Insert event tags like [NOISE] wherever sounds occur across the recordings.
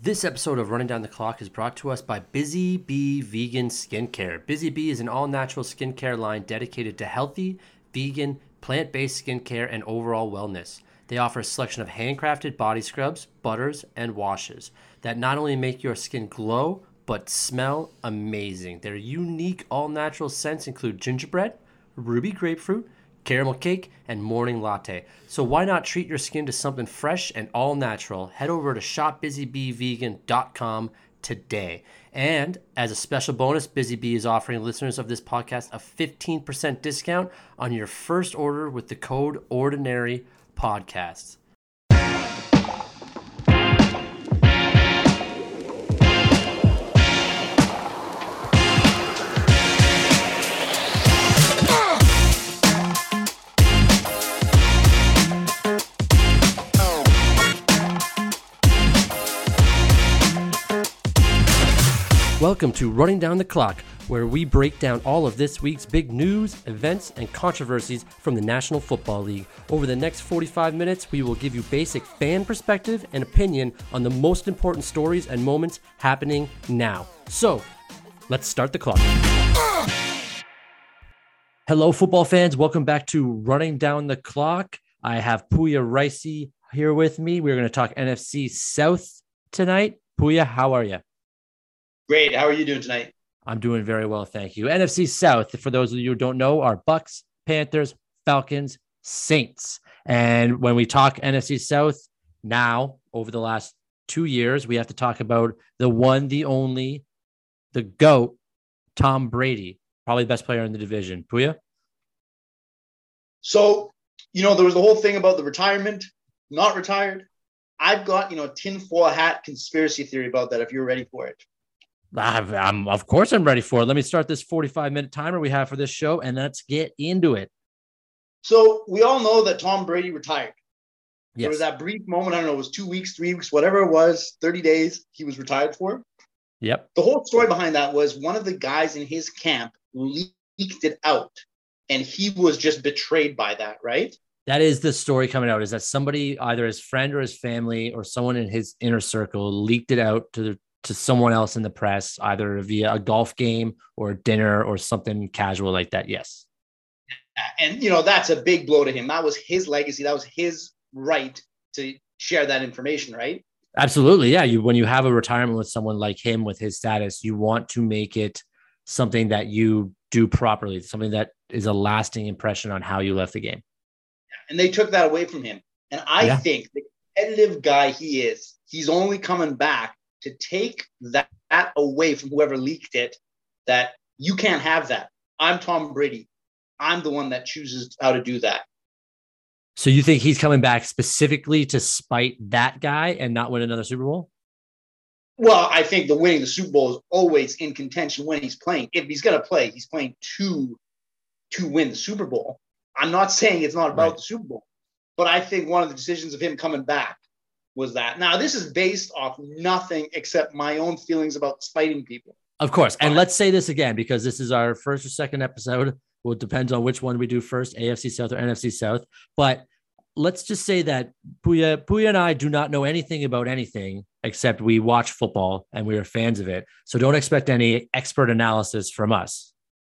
This episode of Running Down the Clock is brought to us by Busy Bee Vegan Skincare. Busy Bee is an all natural skincare line dedicated to healthy, vegan, plant based skincare and overall wellness. They offer a selection of handcrafted body scrubs, butters, and washes that not only make your skin glow, but smell amazing. Their unique all natural scents include gingerbread, ruby grapefruit, caramel cake, and morning latte. So why not treat your skin to something fresh and all natural? Head over to shopbusybeevegan.com today. And as a special bonus, Busy Bee is offering listeners of this podcast a 15% discount on your first order with the code Ordinary Podcasts. Welcome to Running Down the Clock, where we break down all of this week's big news, events, and controversies from the National Football League. Over the next 45 minutes, we will give you basic fan perspective and opinion on the most important stories and moments happening now. So, let's start the clock. Hello, football fans. Welcome back to Running Down the Clock. I have Poya Reisi here with me. We're going to talk NFC South tonight. Poya, how are you? Great. How are you doing tonight? I'm doing very well, thank you. NFC South, for those of you who don't know, are Bucks, Panthers, Falcons, Saints. And when we talk NFC South now, over the last two years, we have to talk about the one, the only, the GOAT, Tom Brady, probably the best player in the division. Poya? So, you know, there was the whole thing about the retirement, not retired. I've got, you know, a tinfoil hat conspiracy theory about that if you're ready for it. I'm, of course, I'm ready for it. Let me start this 45 minute timer we have for this show and let's get into it. So, we all know that Tom Brady retired. Yes. There was that brief moment, I don't know, it was two weeks, three weeks, whatever it was, 30 days, he was retired for. Yep. The whole story behind that was one of the guys in his camp leaked it out and he was just betrayed by that, right? That is the story coming out is that somebody, either his friend or his family or someone in his inner circle, leaked it out to the to someone else in the press, either via a golf game or dinner or something casual like that. Yes. And, you know, that's a big blow to him. That was his legacy. That was his right to share that information, right? Absolutely. Yeah. You, when you have a retirement with someone like him with his status, you want to make it something that you do properly, something that is a lasting impression on how you left the game. And they took that away from him. And I yeah. think the competitive guy he is, he's only coming back to take that, that away from whoever leaked it that you can't have that. I'm Tom Brady. I'm the one that chooses how to do that. So you think he's coming back specifically to spite that guy and not win another Super Bowl? Well, I think the winning the Super Bowl is always in contention when he's playing. If he's going to play, he's playing to to win the Super Bowl. I'm not saying it's not about right. the Super Bowl, but I think one of the decisions of him coming back was that. Now, this is based off nothing except my own feelings about spiting people. Of course. And let's say this again because this is our first or second episode. Well, it depends on which one we do first, AFC South or NFC South. But let's just say that Poya, Poya and I do not know anything about anything except we watch football and we are fans of it. So don't expect any expert analysis from us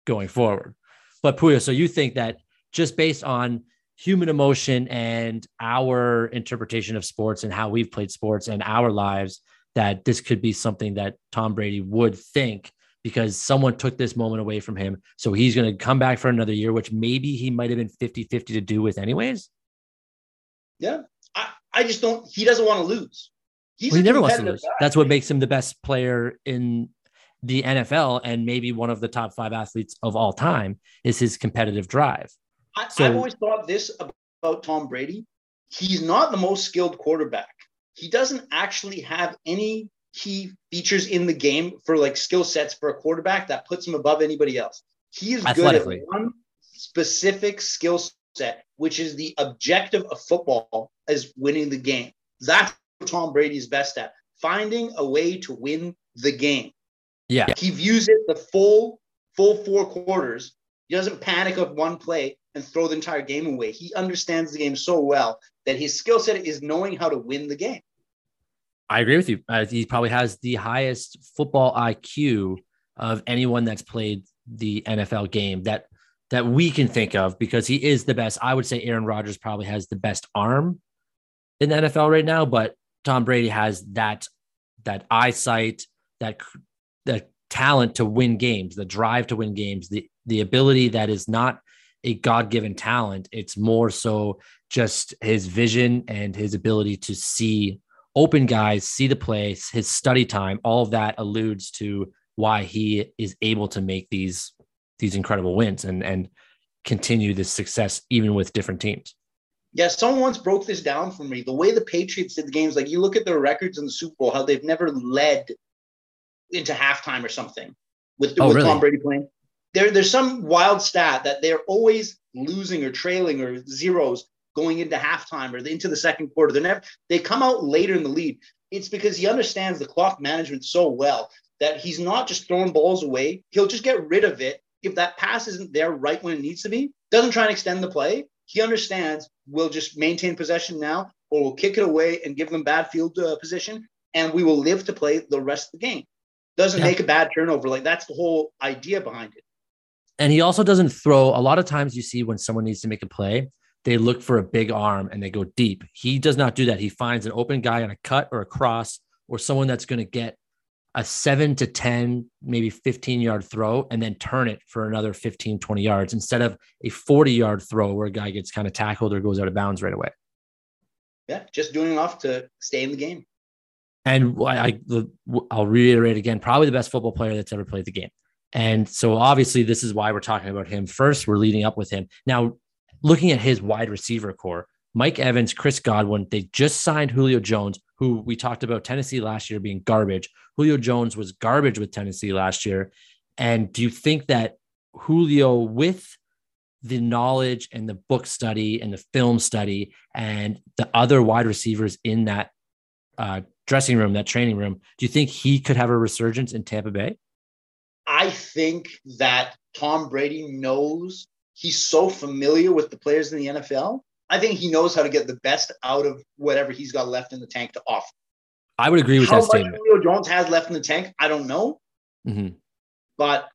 going forward. But Poya, so you think that just based on human emotion and our interpretation of sports and how we've played sports and our lives that this could be something that Tom Brady would think because someone took this moment away from him. So he's going to come back for another year, which maybe he might have been 50 50 to do with, anyways. Yeah. I, I just don't, he doesn't want to lose. Well, he never wants to lose. Guy. That's what makes him the best player in the NFL and maybe one of the top five athletes of all time is his competitive drive. I, so, I've always thought this about Tom Brady. He's not the most skilled quarterback. He doesn't actually have any key features in the game for like skill sets for a quarterback that puts him above anybody else. He is good at one specific skill set, which is the objective of football is winning the game. That's what Tom Brady's best at. Finding a way to win the game. Yeah. He views it the full, full four quarters. He doesn't panic of one play and throw the entire game away. He understands the game so well that his skill set is knowing how to win the game. I agree with you. Uh, he probably has the highest football IQ of anyone that's played the NFL game that that we can think of because he is the best. I would say Aaron Rodgers probably has the best arm in the NFL right now, but Tom Brady has that that eyesight, that that talent to win games, the drive to win games, the the ability that is not a god-given talent. It's more so just his vision and his ability to see open guys, see the place, his study time, all of that alludes to why he is able to make these these incredible wins and and continue this success even with different teams. Yeah, someone once broke this down for me. The way the Patriots did the games, like you look at their records in the Super Bowl, how they've never led into halftime or something with, oh, with really? Tom Brady playing. There, there's some wild stat that they're always losing or trailing or zeros going into halftime or into the second quarter. They're never they come out later in the lead. It's because he understands the clock management so well that he's not just throwing balls away. He'll just get rid of it if that pass isn't there right when it needs to be. Doesn't try and extend the play. He understands we'll just maintain possession now, or we'll kick it away and give them bad field uh, position, and we will live to play the rest of the game. Doesn't yeah. make a bad turnover. Like that's the whole idea behind it. And he also doesn't throw. A lot of times you see when someone needs to make a play, they look for a big arm and they go deep. He does not do that. He finds an open guy on a cut or a cross or someone that's going to get a seven to 10, maybe 15 yard throw and then turn it for another 15, 20 yards instead of a 40 yard throw where a guy gets kind of tackled or goes out of bounds right away. Yeah, just doing enough to stay in the game. And I, I, I'll reiterate again, probably the best football player that's ever played the game. And so obviously, this is why we're talking about him first. We're leading up with him. Now, looking at his wide receiver core, Mike Evans, Chris Godwin, they just signed Julio Jones, who we talked about Tennessee last year being garbage. Julio Jones was garbage with Tennessee last year. And do you think that Julio, with the knowledge and the book study and the film study and the other wide receivers in that uh, dressing room, that training room, do you think he could have a resurgence in Tampa Bay? I think that Tom Brady knows he's so familiar with the players in the NFL I think he knows how to get the best out of whatever he's got left in the tank to offer. I would agree with how that statement. Julio Jones has left in the tank, I don't know, mm-hmm. but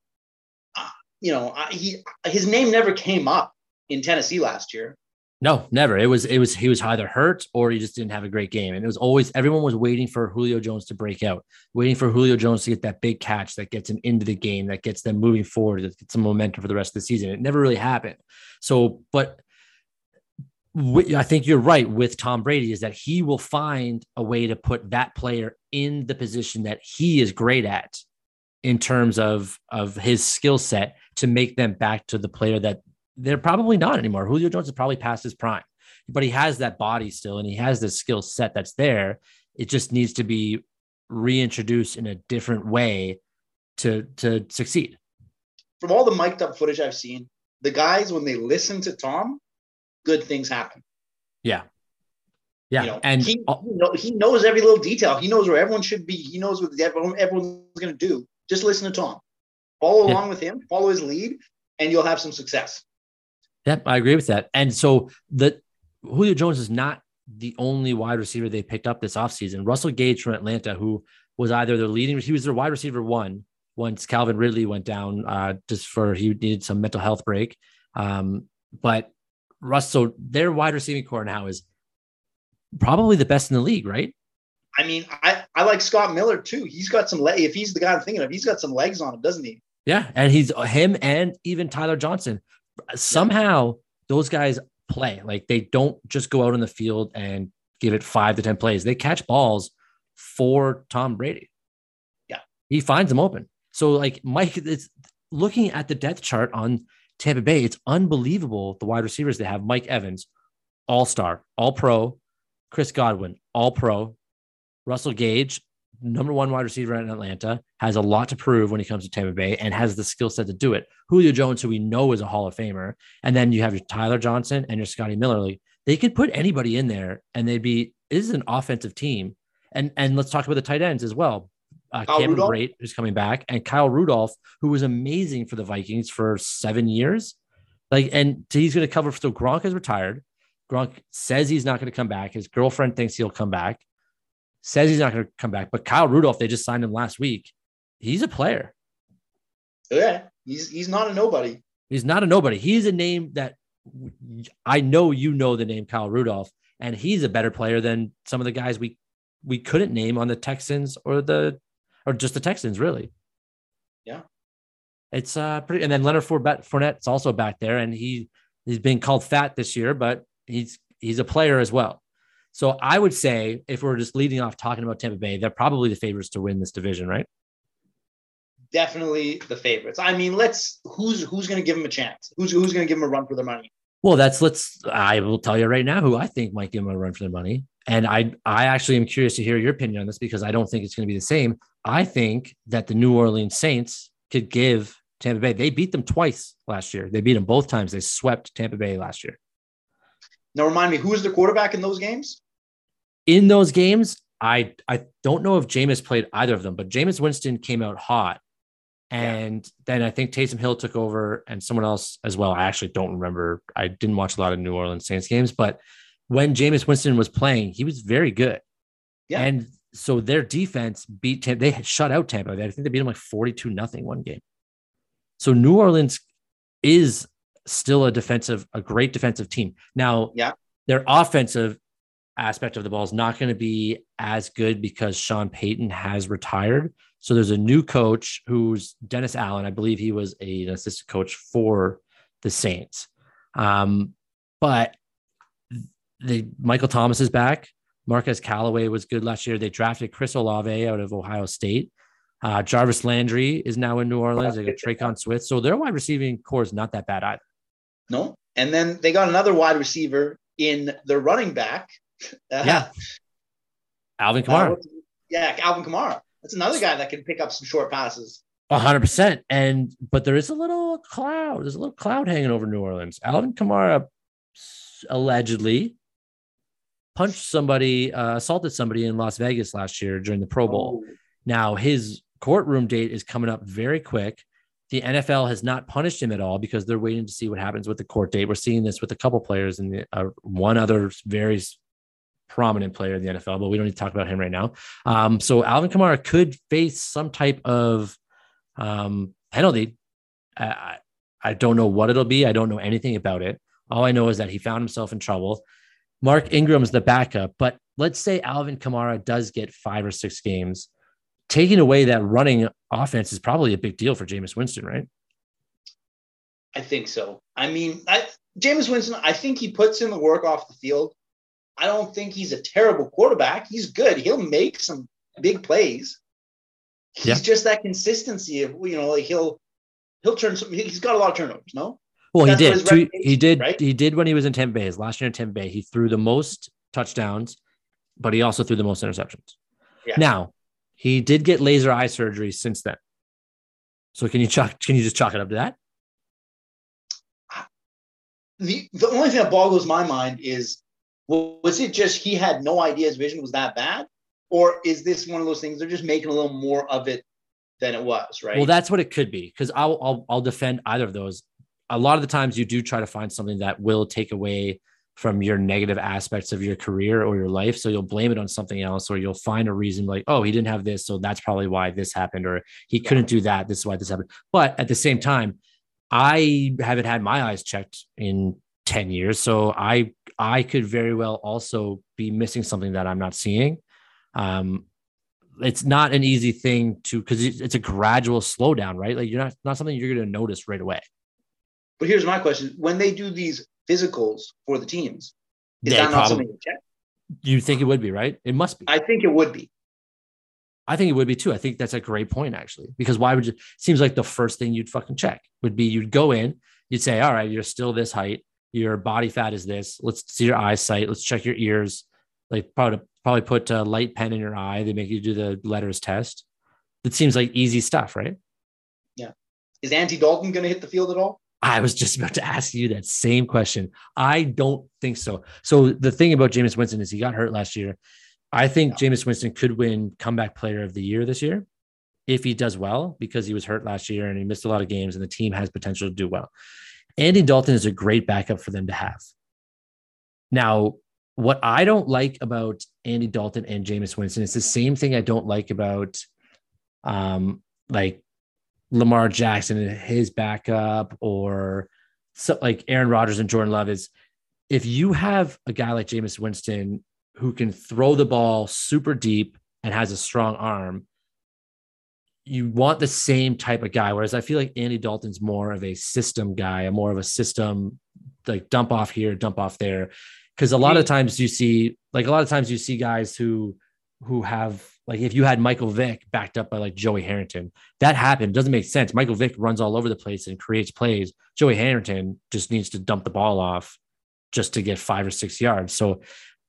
uh, you know, he his name never came up in Tennessee last year. No, never. It was it was he was either hurt or he just didn't have a great game. And it was always everyone was waiting for Julio Jones to break out, waiting for Julio Jones to get that big catch that gets him into the game, that gets them moving forward, that gets some momentum for the rest of the season. It never really happened. So, but I think you're right with Tom Brady is that he will find a way to put that player in the position that he is great at in terms of of his skill set to make them back to the player that they're probably not anymore. Julio Jones is probably past his prime, but he has that body still and he has the skill set that's there. It just needs to be reintroduced in a different way to to succeed. From all the mic'd up footage I've seen, the guys when they listen to Tom, good things happen. Yeah. Yeah. You know, and he, you know, he knows every little detail. He knows where everyone should be. He knows what everyone's going to do. Just listen to Tom. Follow yeah. along with him, follow his lead, and you'll have some success. Yep, I agree with that. And so the Julio Jones is not the only wide receiver they picked up this offseason. Russell Gage from Atlanta, who was either their leading, he was their wide receiver one once Calvin Ridley went down, uh, just for he needed some mental health break. Um, but Russell, their wide receiving core now is probably the best in the league, right? I mean, I, I like Scott Miller too. He's got some leg. If he's the guy I'm thinking of, he's got some legs on him, doesn't he? Yeah, and he's him and even Tyler Johnson. Somehow those guys play like they don't just go out on the field and give it five to ten plays. They catch balls for Tom Brady. Yeah, he finds them open. So like Mike, it's looking at the depth chart on Tampa Bay, it's unbelievable the wide receivers they have. Mike Evans, all star, all pro. Chris Godwin, all pro. Russell Gage, number one wide receiver in Atlanta, has a lot to prove when he comes to Tampa Bay and has the skill set to do it. Julio Jones, who we know is a Hall of Famer. And then you have your Tyler Johnson and your Scotty Miller. Like, they could put anybody in there and they'd be, this is an offensive team. And and let's talk about the tight ends as well uh, Cameron Brate, who's coming back, and Kyle Rudolph, who was amazing for the Vikings for seven years. Like, and he's going to cover. So Gronk is retired. Gronk says he's not going to come back. His girlfriend thinks he'll come back. Says he's not going to come back. But Kyle Rudolph, they just signed him last week. He's a player. Yeah, he's he's not a nobody. He's not a nobody. He's a name that I know you know the name Kyle Rudolph, and he's a better player than some of the guys we we couldn't name on the Texans or the or just the Texans, really. Yeah. It's uh pretty and then Leonard Fournette's also back there, and he he's been called fat this year, but he's he's a player as well. So I would say if we're just leading off talking about Tampa Bay, they're probably the favorites to win this division, right? Definitely the favorites. I mean, let's who's who's going to give them a chance? Who's who's going to give them a run for their money? Well, that's let's. I will tell you right now who I think might give them a run for their money, and I I actually am curious to hear your opinion on this because I don't think it's going to be the same. I think that the New Orleans Saints could give Tampa Bay. They beat them twice last year. They beat them both times. They swept Tampa Bay last year. Now remind me, who was the quarterback in those games? In those games, I I don't know if Jameis played either of them, but Jameis Winston came out hot. And yeah. then I think Taysom Hill took over and someone else as well. I actually don't remember. I didn't watch a lot of New Orleans Saints games, but when Jameis Winston was playing, he was very good. Yeah. And so their defense beat Tampa. They shut out Tampa. I think they beat them like 42 nothing one game. So New Orleans is still a defensive, a great defensive team. Now, yeah, their offensive aspect of the ball is not going to be as good because Sean Payton has retired. So there's a new coach who's Dennis Allen. I believe he was a, an assistant coach for the Saints. Um, but the Michael Thomas is back. Marquez Callaway was good last year. They drafted Chris Olave out of Ohio State. Uh, Jarvis Landry is now in New Orleans. They got Tre'Quan Smith. So their wide receiving core is not that bad either. No. And then they got another wide receiver in the running back. Uh, yeah. Alvin Kamara. Uh, yeah, Alvin Kamara. That's another guy that can pick up some short passes. hundred percent. And but there is a little cloud. There's a little cloud hanging over New Orleans. Alvin Kamara allegedly punched somebody, uh, assaulted somebody in Las Vegas last year during the Pro Bowl. Oh. Now his courtroom date is coming up very quick. The NFL has not punished him at all because they're waiting to see what happens with the court date. We're seeing this with a couple players and uh, one other very prominent player in the NFL, but we don't need to talk about him right now. Um, so Alvin Kamara could face some type of um, penalty. I, I don't know what it'll be. I don't know anything about it. All I know is that he found himself in trouble. Mark Ingram's the backup, but let's say Alvin Kamara does get five or six games taking away that running offense is probably a big deal for Jameis Winston, right? I think so. I mean, I, Jameis Winston, I think he puts in the work off the field. I don't think he's a terrible quarterback. He's good. He'll make some big plays. He's yeah. just that consistency of you know, like he'll he'll turn some. He's got a lot of turnovers. No. Well, That's he did. he did. Right? He did when he was in Tampa Bay. His last year in Tampa Bay, he threw the most touchdowns, but he also threw the most interceptions. Yeah. Now, he did get laser eye surgery since then. So can you chalk, can you just chalk it up to that? The the only thing that boggles my mind is was it just he had no idea his vision was that bad? Or is this one of those things they're just making a little more of it than it was, right? Well, that's what it could be because I'll, I'll I'll defend either of those. A lot of the times you do try to find something that will take away from your negative aspects of your career or your life. So you'll blame it on something else, or you'll find a reason like, oh, he didn't have this. So that's probably why this happened, or he couldn't do that. This is why this happened. But at the same time, I haven't had my eyes checked in 10 years. So I I could very well also be missing something that I'm not seeing. Um, it's not an easy thing to because it's a gradual slowdown, right? Like you're not not something you're going to notice right away. But here's my question: When they do these physicals for the teams. Is that not something to check? You think it would be, right? It must be. I think it would be. I think it would be too. I think that's a great point, actually, because why would you? Seems like the first thing you'd fucking check would be you'd go in, you'd say, all right, you're still this height, your body fat is this. Let's see your eyesight. Let's check your ears. Like probably probably put a light pen in your eye. They make you do the letters test. It seems like easy stuff, right? Yeah. Is Andy Dalton going to hit the field at all? I was just about to ask you that same question. I don't think so. So the thing about Jameis Winston is he got hurt last year. I think yeah. Jameis Winston could win comeback player of the year this year if he does well because he was hurt last year and he missed a lot of games and the team has potential to do well. Andy Dalton is a great backup for them to have. Now, what I don't like about Andy Dalton and Jameis Winston is the same thing I don't like about um like Lamar Jackson and his backup or so like Aaron Rodgers and Jordan Love is if you have a guy like Jameis Winston who can throw the ball super deep and has a strong arm, you want the same type of guy. Whereas I feel like Andy Dalton's more of a system guy, a more of a system like dump off here, dump off there. Because a lot of times you see, like a lot of times you see guys who who have like if you had Michael Vick backed up by like Joey Harrington, that happened. It doesn't make sense. Michael Vick runs all over the place and creates plays. Joey Harrington just needs to dump the ball off just to get five or six yards. So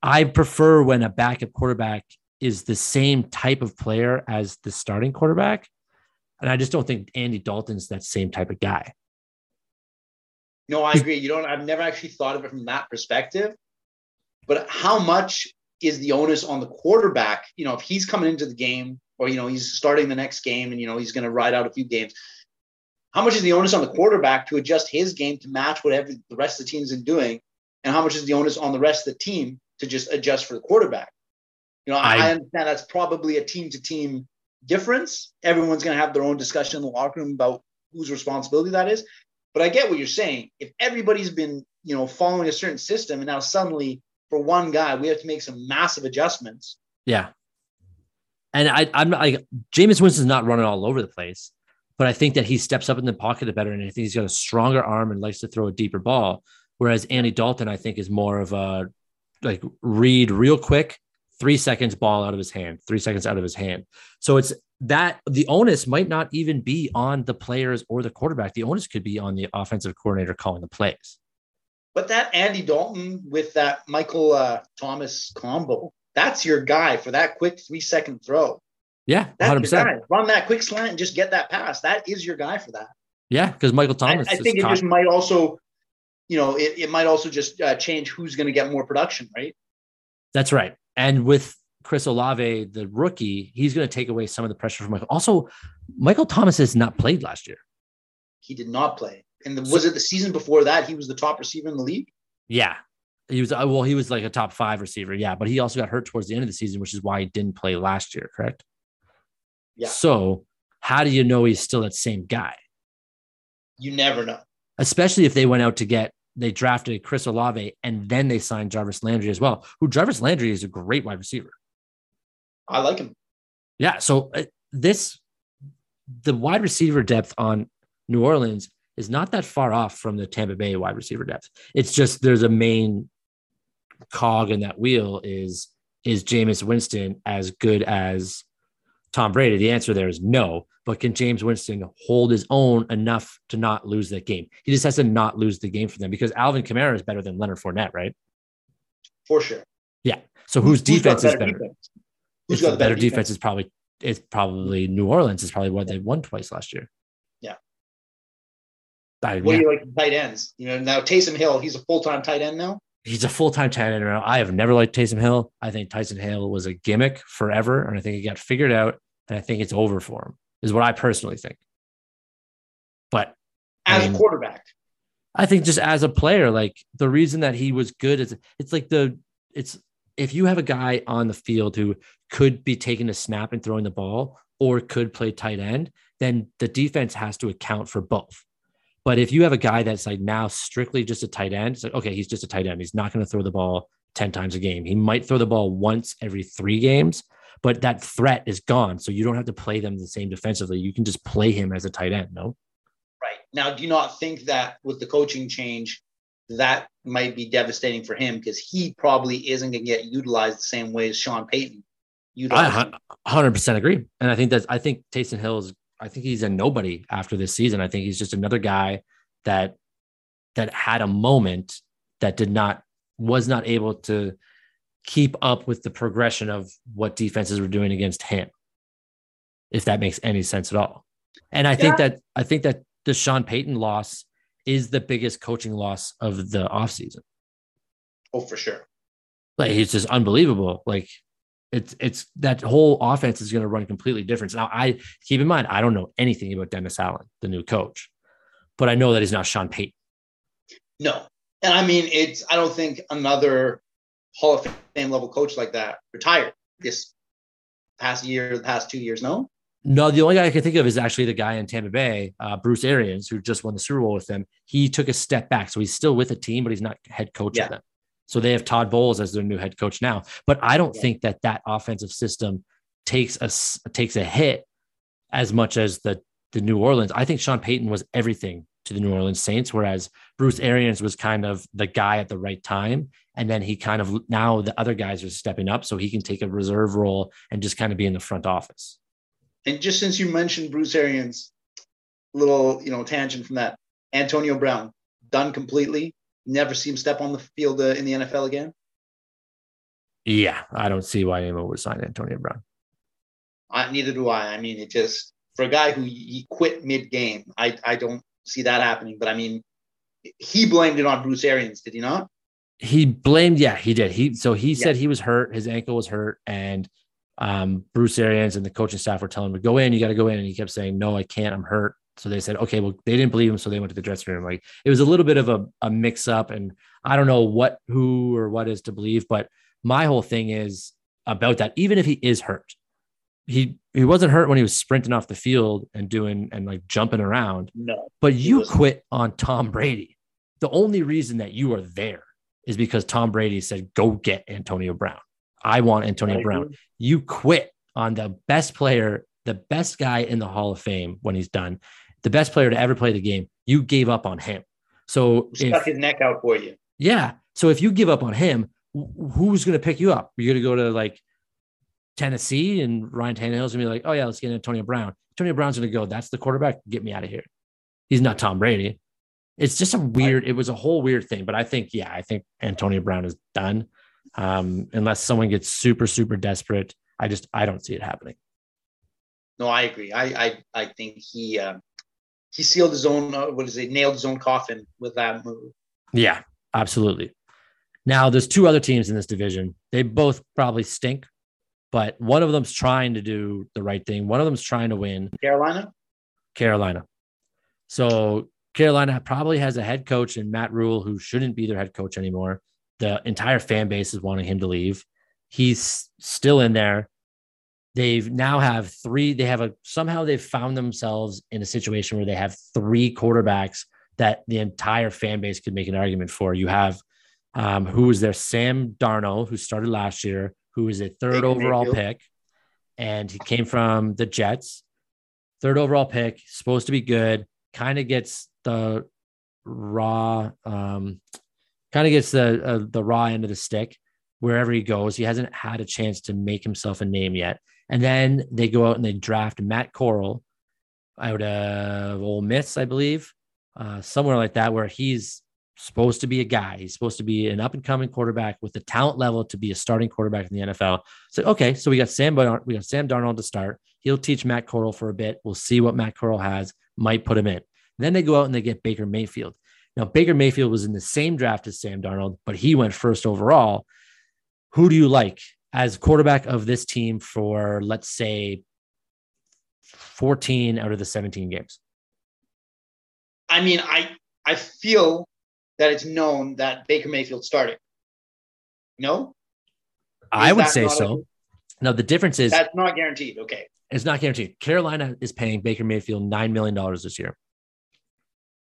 I prefer when a backup quarterback is the same type of player as the starting quarterback. And I just don't think Andy Dalton's that same type of guy. No, I agree. You don't, I've never actually thought of it from that perspective. But how much is the onus on the quarterback? You know, if he's coming into the game or, you know, he's starting the next game and, you know, he's going to ride out a few games, how much is the onus on the quarterback to adjust his game to match whatever the rest of the team's is doing? And how much is the onus on the rest of the team to just adjust for the quarterback? You know, I, I understand that's probably a team to team difference. Everyone's going to have their own discussion in the locker room about whose responsibility that is. But I get what you're saying. If everybody's been, you know, following a certain system and now suddenly for one guy, we have to make some massive adjustments. Yeah. And I, I'm not like Jameis Winston's not running all over the place, but I think that he steps up in the pocket the better. And I think he's got a stronger arm and likes to throw a deeper ball. Whereas Andy Dalton, I think, is more of a like read real quick, three seconds ball out of his hand, three seconds out of his hand. So it's that the onus might not even be on the players or the quarterback. The onus could be on the offensive coordinator calling the plays. But that Andy Dalton with that Michael uh, Thomas combo, that's your guy for that quick three second throw. Yeah, that's 100%. Run that quick slant and just get that pass. That is your guy for that. Yeah, because Michael Thomas. I, I think it caught. just might also, you know, it, it might also just uh, change who's going to get more production, right? That's right. And with Chris Olave, the rookie, he's going to take away some of the pressure from Michael. Also, Michael Thomas has not played last year. He did not play. And the, was it the season before that he was the top receiver in the league? Yeah. He was uh, well, he was like a top five receiver, yeah, but he also got hurt towards the end of the season, which is why he didn't play last year, correct? Yeah. So how do you know he's still that same guy? You never know. Especially if they went out to get they drafted Chris Olave and then they signed Jarvis Landry as well. Who Jarvis Landry is a great wide receiver. I like him. Yeah. So uh, this the wide receiver depth on New Orleans is not that far off from the Tampa Bay wide receiver depth. It's just there's a main cog in that wheel is is Jameis Winston as good as Tom Brady? The answer there is no. But can Jameis Winston hold his own enough to not lose that game? He just has to not lose the game for them because Alvin Kamara is better than Leonard Fournette, right? For sure. Yeah. So whose defense is better? Defense? Who's got the better defense? defense is probably it's probably New Orleans is probably what they won twice last year. I, what yeah. do you like tight ends? You know, now Taysom Hill, he's a full time tight end now. He's a full time tight end now. I have never liked Taysom Hill. I think Taysom Hill was a gimmick forever, and I think he got figured out, and I think it's over for him. Is what I personally think. But as I mean, a quarterback, I think just as a player, like the reason that he was good is it's like the it's if you have a guy on the field who could be taking a snap and throwing the ball or could play tight end, then the defense has to account for both. But if you have a guy that's like now strictly just a tight end, it's like, okay, he's just a tight end. He's not going to throw the ball 10 times a game. He might throw the ball once every three games, but that threat is gone. So you don't have to play them the same defensively. You can just play him as a tight end, no? Right. Now, do you not think that with the coaching change, that might be devastating for him because he probably isn't going to get utilized the same way as Sean Payton? You I 100% agree. And I think that I think Taysom Hill is I think he's a nobody after this season. I think he's just another guy that that had a moment that did not was not able to keep up with the progression of what defenses were doing against him. If that makes any sense at all. And I yeah. think that I think that the Sean Payton loss is the biggest coaching loss of the offseason. Oh, for sure. Like he's just unbelievable. Like it's it's that whole offense is going to run completely different. Now, I keep in mind, I don't know anything about Dennis Allen, the new coach, but I know that he's not Sean Payton. No, and I mean, it's I don't think another Hall of Fame level coach like that retired this past year, the past two years. No, no, the only guy I can think of is actually the guy in Tampa Bay, uh, Bruce Arians, who just won the Super Bowl with them. He took a step back, so he's still with the team, but he's not head coach yeah. of them. So they have Todd Bowles as their new head coach now. But I don't yeah. think that that offensive system takes a takes a hit as much as the the New Orleans. I think Sean Payton was everything to the New Orleans Saints, whereas Bruce Arians was kind of the guy at the right time. And then he kind of now the other guys are stepping up so he can take a reserve role and just kind of be in the front office. And just since you mentioned Bruce Arians, little you know tangent from that, Antonio Brown done completely. Never see him step on the field uh, in the NFL again. Yeah, I don't see why anyone would sign Antonio Brown. I, neither do I. I mean, it just for a guy who he quit mid game, I I don't see that happening. But I mean, he blamed it on Bruce Arians, did he not? He blamed, yeah, he did. He so he yeah. said he was hurt, his ankle was hurt, and um, Bruce Arians and the coaching staff were telling him to go in, you got to go in. And he kept saying, no, I can't, I'm hurt. So they said, okay, well, they didn't believe him. So they went to the dressing room. Like it was a little bit of a, a mix up. And I don't know what, who or what is to believe, but my whole thing is about that. Even if he is hurt, he, he wasn't hurt when he was sprinting off the field and doing and like jumping around. No, but you quit on Tom Brady. The only reason that you are there is because Tom Brady said, go get Antonio Brown. I want Antonio Brown. You quit on the best player, the best guy in the Hall of Fame when he's done, the best player to ever play the game. You gave up on him. So stuck if, his neck out for you. Yeah. So if you give up on him, who's going to pick you up? You're going to go to like Tennessee and Ryan Tannehill's going to be like, oh yeah, let's get Antonio Brown. Antonio Brown's going to go. That's the quarterback. Get me out of here. He's not Tom Brady. It's just a weird. It was a whole weird thing. But I think, yeah, I think Antonio Brown is done um, unless someone gets super super desperate. I just I don't see it happening. No, I agree. I I, I think he uh, he sealed his own uh, what is it nailed his own coffin with that move. Yeah, absolutely. Now there's two other teams in this division. They both probably stink, but one of them's trying to do the right thing. One of them's trying to win. Carolina. Carolina. So Carolina probably has a head coach in Matt Rhule who shouldn't be their head coach anymore. The entire fan base is wanting him to leave. He's still in there. They've now have three. They have a somehow they've found themselves in a situation where they have three quarterbacks that the entire fan base could make an argument for. You have um, who was there? Sam Darnold, who started last year, who is a third overall pick, and he came from the Jets. Third overall pick, supposed to be good. Kind of gets the raw um, kind of gets the uh, the raw end of the stick wherever he goes. He hasn't had a chance to make himself a name yet. And then they go out and they draft Matt Corral out of Ole Miss, I believe, uh, somewhere like that, where he's supposed to be a guy. He's supposed to be an up and coming quarterback with the talent level to be a starting quarterback in the NFL. So okay, so we got Sam we got Sam Darnold to start. He'll teach Matt Corral for a bit. We'll see what Matt Corral has. Might put him in. Then they go out and they get Baker Mayfield. Now, Baker Mayfield was in the same draft as Sam Darnold, but he went first overall. Who do you like as quarterback of this team for, let's say, 14 out of the 17 games? I mean, I I feel that it's known that Baker Mayfield started. No? I would say so. A, no, the difference is that's not guaranteed. Okay. It's not guaranteed. Carolina is paying Baker Mayfield $9 million this year.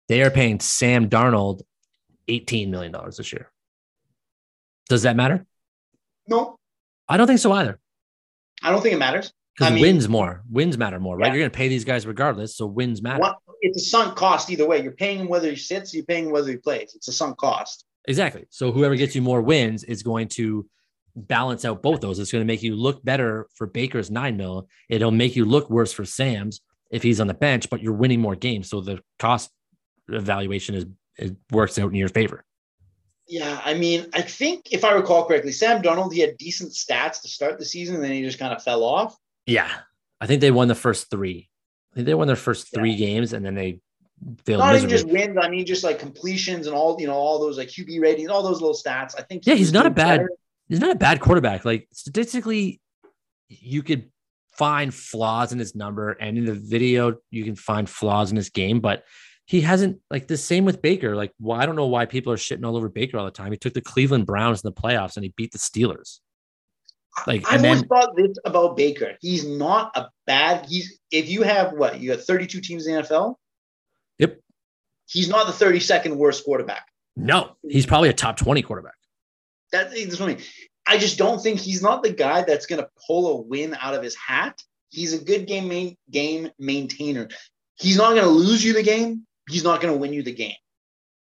They are paying Sam Darnold $18 million this year. Does that matter? No. I don't think so either. I don't think it matters. Because wins more. Wins matter more, right? Yeah. You're going to pay these guys regardless. So wins matter. What, it's a sunk cost either way. You're paying him whether he sits, you're paying him whether he plays. It's a sunk cost. Exactly. So whoever gets you more wins is going to balance out both those. It's going to make you look better for Baker's nine mil. It'll make you look worse for Sam's if he's on the bench, but you're winning more games. So the cost evaluation is it works out in your favor. Yeah, I mean, I think if I recall correctly, Sam Darnold he had decent stats to start the season, and then he just kind of fell off. Yeah, I think they won the first three. I think they won their first three yeah. games, and then they failed. Not even just wins. I mean, just like completions and all you know, all those like QB ratings, all those little stats. I think. Yeah, he's not a bad. Better. He's not a bad quarterback. Like statistically, you could find flaws in his number, and in the video, you can find flaws in his game, but he hasn't like the same with Baker. Like, well, I don't know why people are shitting all over Baker all the time. He took the Cleveland Browns in the playoffs and he beat the Steelers. Like, I've always then, thought this about Baker. He's not a bad. He's if you have what you got 32 teams in the NFL. Yep. He's not the 32nd worst quarterback. No, he's probably a top 20 quarterback. That, that's what I mean. I just don't think he's not the guy that's going to pull a win out of his hat. He's a good game main, game maintainer. He's not going to lose you the game. He's not going to win you the game.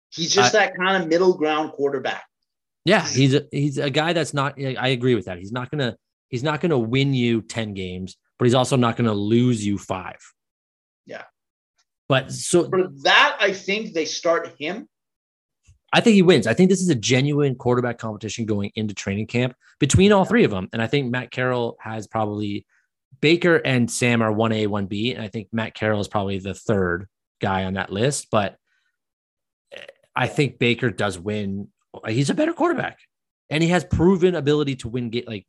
He's just uh, that kind of middle ground quarterback. Yeah, he's a, he's a guy that's not. I agree with that. He's not gonna he's not gonna win you ten games, but he's also not gonna lose you five. Yeah, but so for that, I think they start him I think he wins. I think this is a genuine quarterback competition going into training camp between all three of them. And I think Matt Corral has probably Baker and Sam are 1A, 1B. And I think Matt Corral is probably the third guy on that list. But I think Baker does win. He's a better quarterback. And he has proven ability to win get like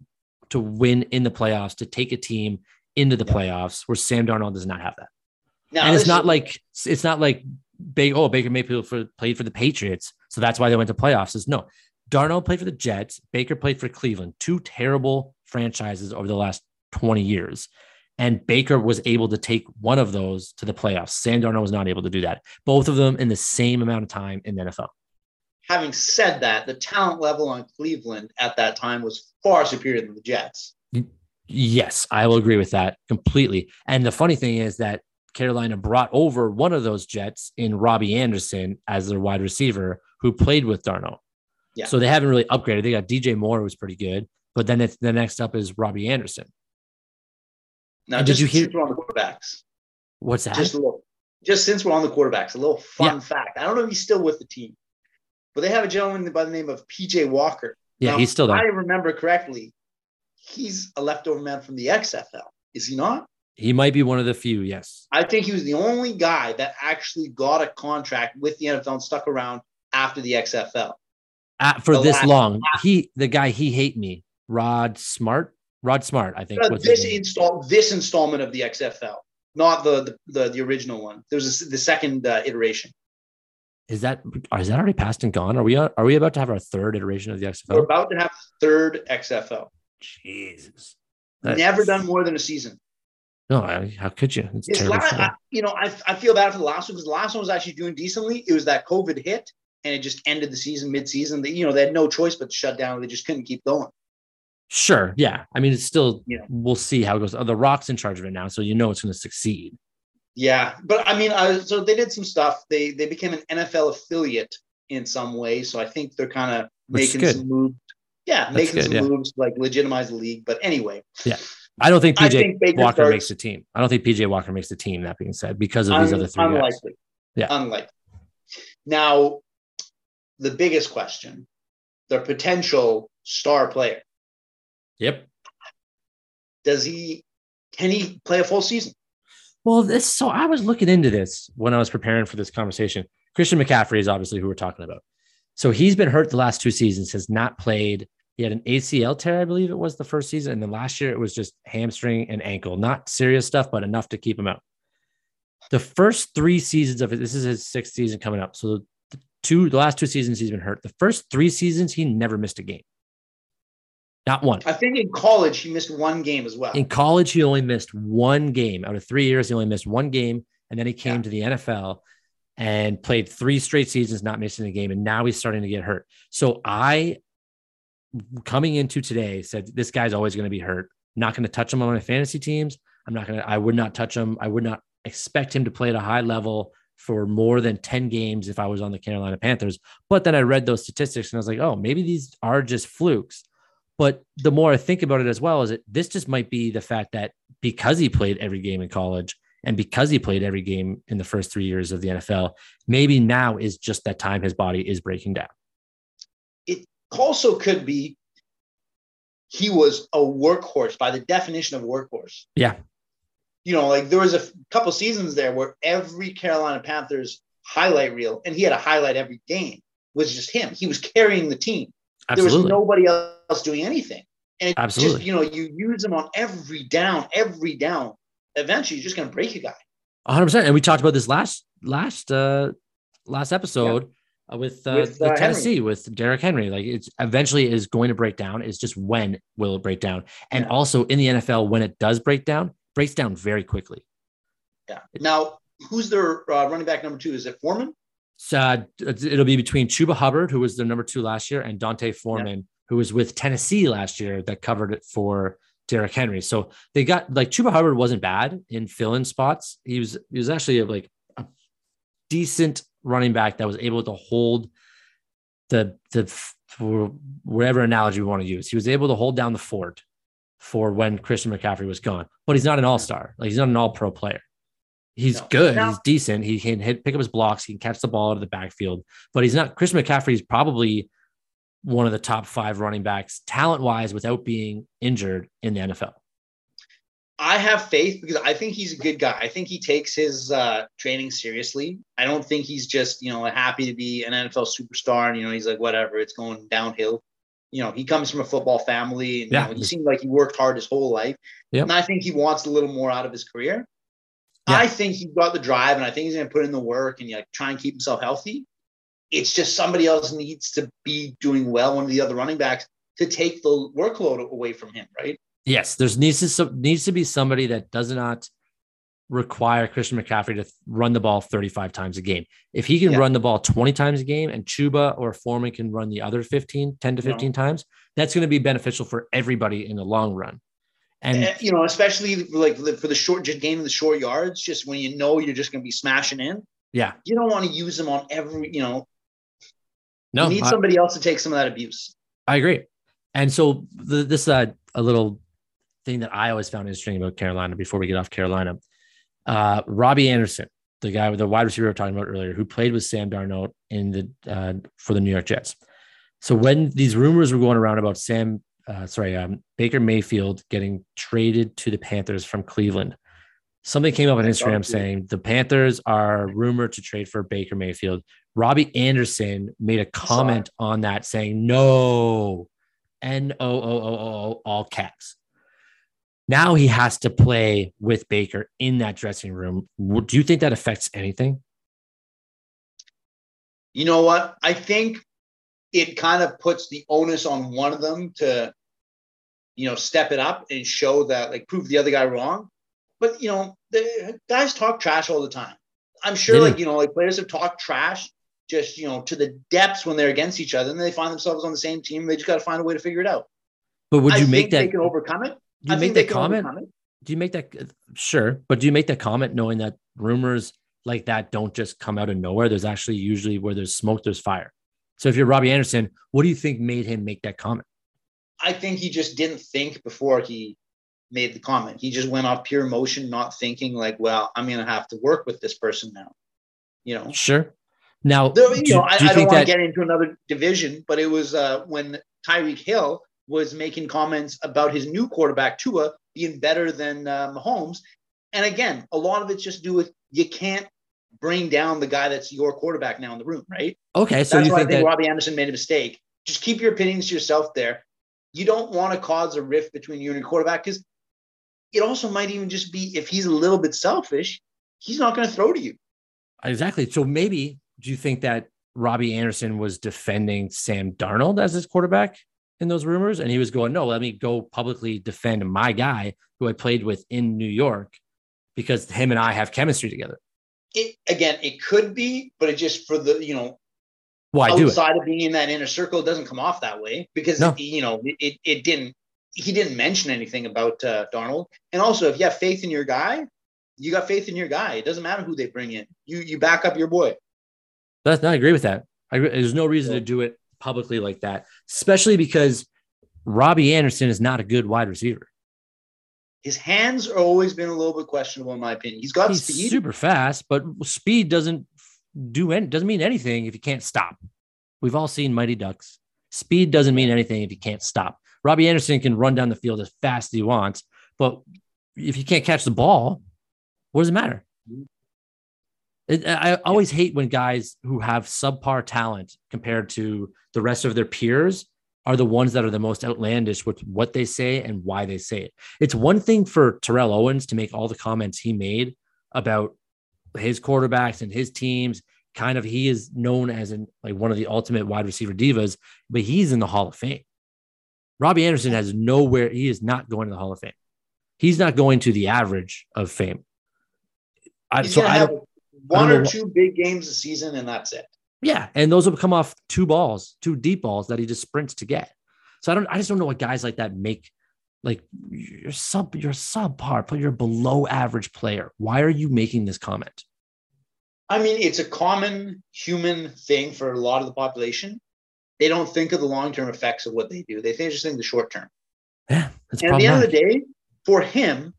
to win in the playoffs, to take a team into the playoffs where Sam Darnold does not have that. And it's not like it's not like Baker, oh, Baker Mayfield for, played for the Patriots, so that's why they went to playoffs. Is no, Darnold played for the Jets. Baker played for Cleveland, two terrible franchises over the last 20 years. And Baker was able to take one of those to the playoffs. Sam Darnold was not able to do that. Both of them in the same amount of time in the NFL. Having said that, the talent level on Cleveland at that time was far superior than the Jets. Yes, I will agree with that completely. And the funny thing is that Carolina brought over one of those Jets in Robbie Anderson as their wide receiver who played with Darnold. Yeah. So they haven't really upgraded. They got DJ Moore, who was pretty good, but then it's the next up is Robbie Anderson. Now, did you hear? We're on the quarterbacks. What's that? Just a little, just since we're on the quarterbacks, a little fun yeah. fact. I don't know if he's still with the team, but they have a gentleman by the name of PJ Walker. Yeah, now, he's still there. I remember correctly, he's a leftover man from the XFL. Is he not? He might be one of the few, yes. I think he was the only guy that actually got a contract with the NFL and stuck around after the XFL. Uh, for the this long. He the guy he hate me, Rod Smart. Rod Smart, I think. Uh, this install this installment of the XFL, not the the, the, the original one. There was a, the second uh, iteration. Is that is that already passed and gone? Are we are we about to have our third iteration of the XFL? We're about to have third XFL. Jesus. That's... Never done more than a season. No, I, how could you? It's, it's terrible. I, you know, I, I feel bad for the last one because the last one was actually doing decently. It was that COVID hit and it just ended the season mid-season. They, you know, they had no choice but to shut down. They just couldn't keep going. Sure. Yeah. I mean, it's still, yeah. we'll see how it goes. Oh, the Rock's in charge of it now. So you know it's going to succeed. Yeah. But I mean, uh, so they did some stuff. They they became an NFL affiliate in some way. So I think they're kind of making some moves. Yeah. That's making good, some yeah. moves like legitimize the league. But anyway. Yeah. I don't think PJ think Walker starts, makes the team. I don't think PJ Walker makes the team. That being said, because of un, these other three unlikely. Guys. Yeah, unlikely. Now, the biggest question: the potential star player. Yep. Does he? Can he play a full season? Well, this. So I was looking into this when I was preparing for this conversation. Christian McCaffrey is obviously who we're talking about. So he's been hurt the last two seasons. Has not played he had an ACL tear, I believe it was the first season. And then last year it was just hamstring and ankle, not serious stuff, but enough to keep him out. The first three seasons of it, this is his sixth season coming up. So the two, the last two seasons he's been hurt. The first three seasons, he never missed a game. Not one. I think in college he missed one game as well. In college, he only missed one game out of three years. He only missed one game, and then he came yeah. to the NFL and played three straight seasons, not missing a game. And now he's starting to get hurt. So I coming into today said this guy's always going to be hurt. Not going to touch him on my fantasy teams. I'm not going to, I would not touch him. I would not expect him to play at a high level for more than 10 games if I was on the Carolina Panthers. But then I read those statistics and I was like, oh, maybe these are just flukes. But the more I think about it as well, is that this just might be the fact that because he played every game in college and because he played every game in the first three years of the NFL, maybe now is just that time his body is breaking down It also could be he was a workhorse by the definition of workhorse. Yeah. You know, like there was a couple seasons there where every Carolina Panthers highlight reel, and he had a highlight every game, was just him. He was carrying the team. Absolutely. There was nobody else doing anything. And Absolutely. Just, you know, you use them on every down, every down. Eventually, you're just going to break a guy. 100%. And we talked about this last last uh last episode uh, with, uh, With, the uh, Tennessee Henry. with Derrick Henry. Like it's eventually is going to break down. It's just when will it break down? And Yeah. also in the NFL, when it does break down, breaks down very quickly. Yeah. Now, who's their uh, running back number two? Is it Foreman? So uh, it'll be between Chuba Hubbard, who was the number two last year, and D'Onta Foreman, who was with Tennessee last year, that covered it for Derrick Henry. So they got like Chuba Hubbard wasn't bad in fill-in spots. He was he was actually a, like a decent running back that was able to hold the the for whatever analogy we want to use. He was able to hold down the fort for when Christian McCaffrey was gone, but he's not an all-star. Like he's not an all-pro player. He's No. good. Now- he's decent. He can hit, pick up his blocks. He can catch the ball out of the backfield, but he's not. Chris McCaffrey is probably one of the top five running backs talent wise without being injured in the NFL. I have faith because I think he's a good guy. I think he takes his uh, training seriously. I don't think he's just you know happy to be an NFL superstar and you know he's like whatever, it's going downhill. You know, he comes from a football family and Yeah. you know, he seemed like he worked hard his whole life. Yep. And I think he wants a little more out of his career. Yeah. I think he's got the drive and I think he's going to put in the work and like try and keep himself healthy. It's just somebody else needs to be doing well, one of the other running backs, to take the workload away from him, right? Yes, there's needs to some, needs to be somebody that does not require Christian McCaffrey to run the ball 35 times a game. If he can Yeah. run the ball 20 times a game and Chuba or Foreman can run the other 15, 10 to No. 15 times, that's going to be beneficial for everybody in the long run. And Eh, you know, especially like for the short, just gaining the short yards, just when you know you're just going to be smashing in, yeah, you don't want to use them on every, you know, no, you need I- somebody else to take some of that abuse. I agree. And so the, this uh, a little thing that I always found interesting about Carolina before we get off Carolina, uh, Robbie Anderson, the guy with the wide receiver we were talking about earlier, who played with Sam Darnold in the uh, for the New York Jets. So when these rumors were going around about Sam, uh, sorry, um, Baker Mayfield getting traded to the Panthers from Cleveland, something came up on Instagram saying the Panthers are rumored to trade for Baker Mayfield. Robbie Anderson made a comment on that saying no, N O O O O O, all caps. Now he has to play with Baker in that dressing room. Do you think that affects anything? You know what? I think it kind of puts the onus on one of them to, you know, step it up and show that, like, prove the other guy wrong. But you know, the guys talk trash all the time. I'm sure, like, you know, like players have talked trash just, you know, to the depths when they're against each other, and they find themselves on the same team. They just got to find a way to figure it out. But would I you make think that? They can overcome it. Do you I make that comment? Do you make that? Sure, but do you make that comment knowing that rumors like that don't just come out of nowhere? There's actually usually where there's smoke, there's fire. So if you're Robbie Anderson, what do you think made him make that comment? I think he just didn't think before he made the comment. He just went off pure emotion, not thinking like, well, I'm going to have to work with this person now. You know, Sure. Now, There- do, you know, I, do you I don't want that? to get into another division, but it was uh, when Tyreek Hill was making comments about his new quarterback Tua being better than uh, Mahomes. And again, a lot of it's just to do with you can't bring down the guy that's your quarterback now in the room, right? okay, so That's you why I think think that? Robbie Anderson made a mistake. Just keep your opinions to yourself there. You don't want to cause a rift between you and your quarterback because it also might even just be if he's a little bit selfish, he's not going to throw to you. Exactly. So maybe do you think that Robbie Anderson was defending Sam Darnold as his quarterback in those rumors? And he was going, no, let me go publicly defend my guy who I played with in New York because him and I have chemistry together. It again, it could be, but it just for the you know why I do it. outside of being in that inner circle, it doesn't come off that way because No. you know it, it didn't. He didn't mention anything about uh, Darnold. And also, if you have faith in your guy, you got faith in your guy. It doesn't matter who they bring in. You you back up your boy. That's, I agree with that. I, there's no reason to do it publicly like that, especially because Robbie Anderson is not a good wide receiver. His hands are always been a little bit questionable, in my opinion. He's got He's speed. super fast, but speed doesn't do any, doesn't mean anything if you can't stop. We've all seen Mighty Ducks. Speed doesn't mean anything if you can't stop. Robbie Anderson can run down the field as fast as he wants, but if you can't catch the ball, what does it matter? Mm-hmm. It, I I always hate when guys who have subpar talent compared to the rest of their peers are the ones that are the most outlandish with what they say and why they say it. It's one thing for Terrell Owens to make all the comments he made about his quarterbacks and his teams. Kind of, he is known as an like one of the ultimate wide receiver divas, but he's in the Hall of Fame. Robbie Anderson has nowhere. He is not going to the Hall of Fame. He's not going to the average of fame. I, so I don't, one don't or two big games a season, and that's it. Yeah, and those will come off two balls, two deep balls that he just sprints to get. So I don't. I just don't know what guys like that make. Like you're sub, you're subpar, but you're below average player. Why are you making this comment? I mean, it's a common human thing for a lot of the population. They don't think of the long term effects of what they do. They think just think the short term. Yeah, and at the end of the day, for him,